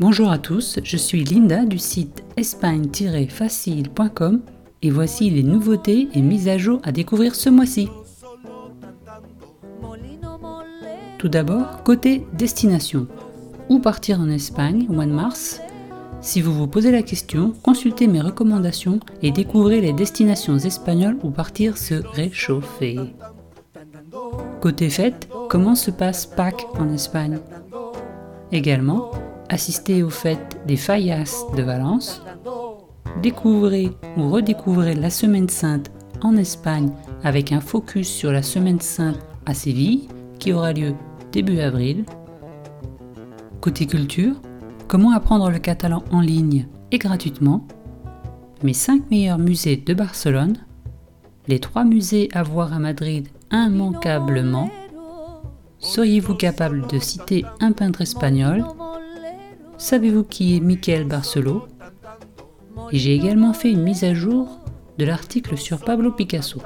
Bonjour à tous, je suis Linda du site espagne-facile.com et voici les nouveautés et mises à jour à découvrir ce mois-ci. Tout d'abord, côté destination. Où partir en Espagne au mois de mars? Si vous vous posez la question, consultez mes recommandations et découvrez les destinations espagnoles où partir se réchauffer. Côté fête, comment se passe Pâques en Espagne? Également, assistez aux fêtes des Fallas de Valence, découvrez ou redécouvrez la Semaine Sainte en Espagne avec un focus sur la Semaine Sainte à Séville qui aura lieu début avril. Côté culture, comment apprendre le catalan en ligne et gratuitement, mes 5 meilleurs musées de Barcelone, les 3 musées à voir à Madrid immanquablement, seriez-vous capable de citer un peintre espagnol? Savez-vous qui est Michael Barcelo? Et j'ai également fait une mise à jour de l'article sur Pablo Picasso.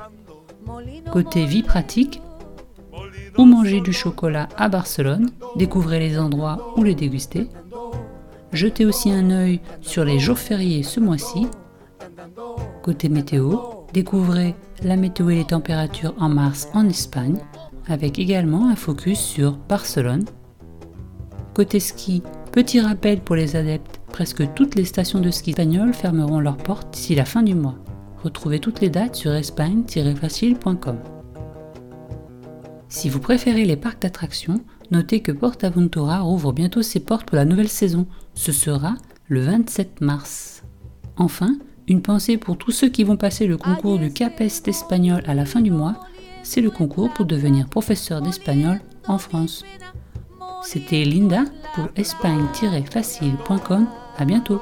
Côté vie pratique, où manger du chocolat à Barcelone, découvrez les endroits où les déguster. Jetez aussi un œil sur les jours fériés ce mois-ci. Côté météo, découvrez la météo et les températures en mars en Espagne, avec également un focus sur Barcelone. Côté ski, petit rappel pour les adeptes, presque toutes les stations de ski espagnoles fermeront leurs portes d'ici la fin du mois. Retrouvez toutes les dates sur espagne-facile.com. Si vous préférez les parcs d'attractions, notez que Portaventura rouvre bientôt ses portes pour la nouvelle saison. Ce sera le 27 mars. Enfin, une pensée pour tous ceux qui vont passer le concours du CAPEST espagnol à la fin du mois. C'est le concours pour devenir professeur d'espagnol en France. C'était Linda pour espagne-facile.com. À bientôt.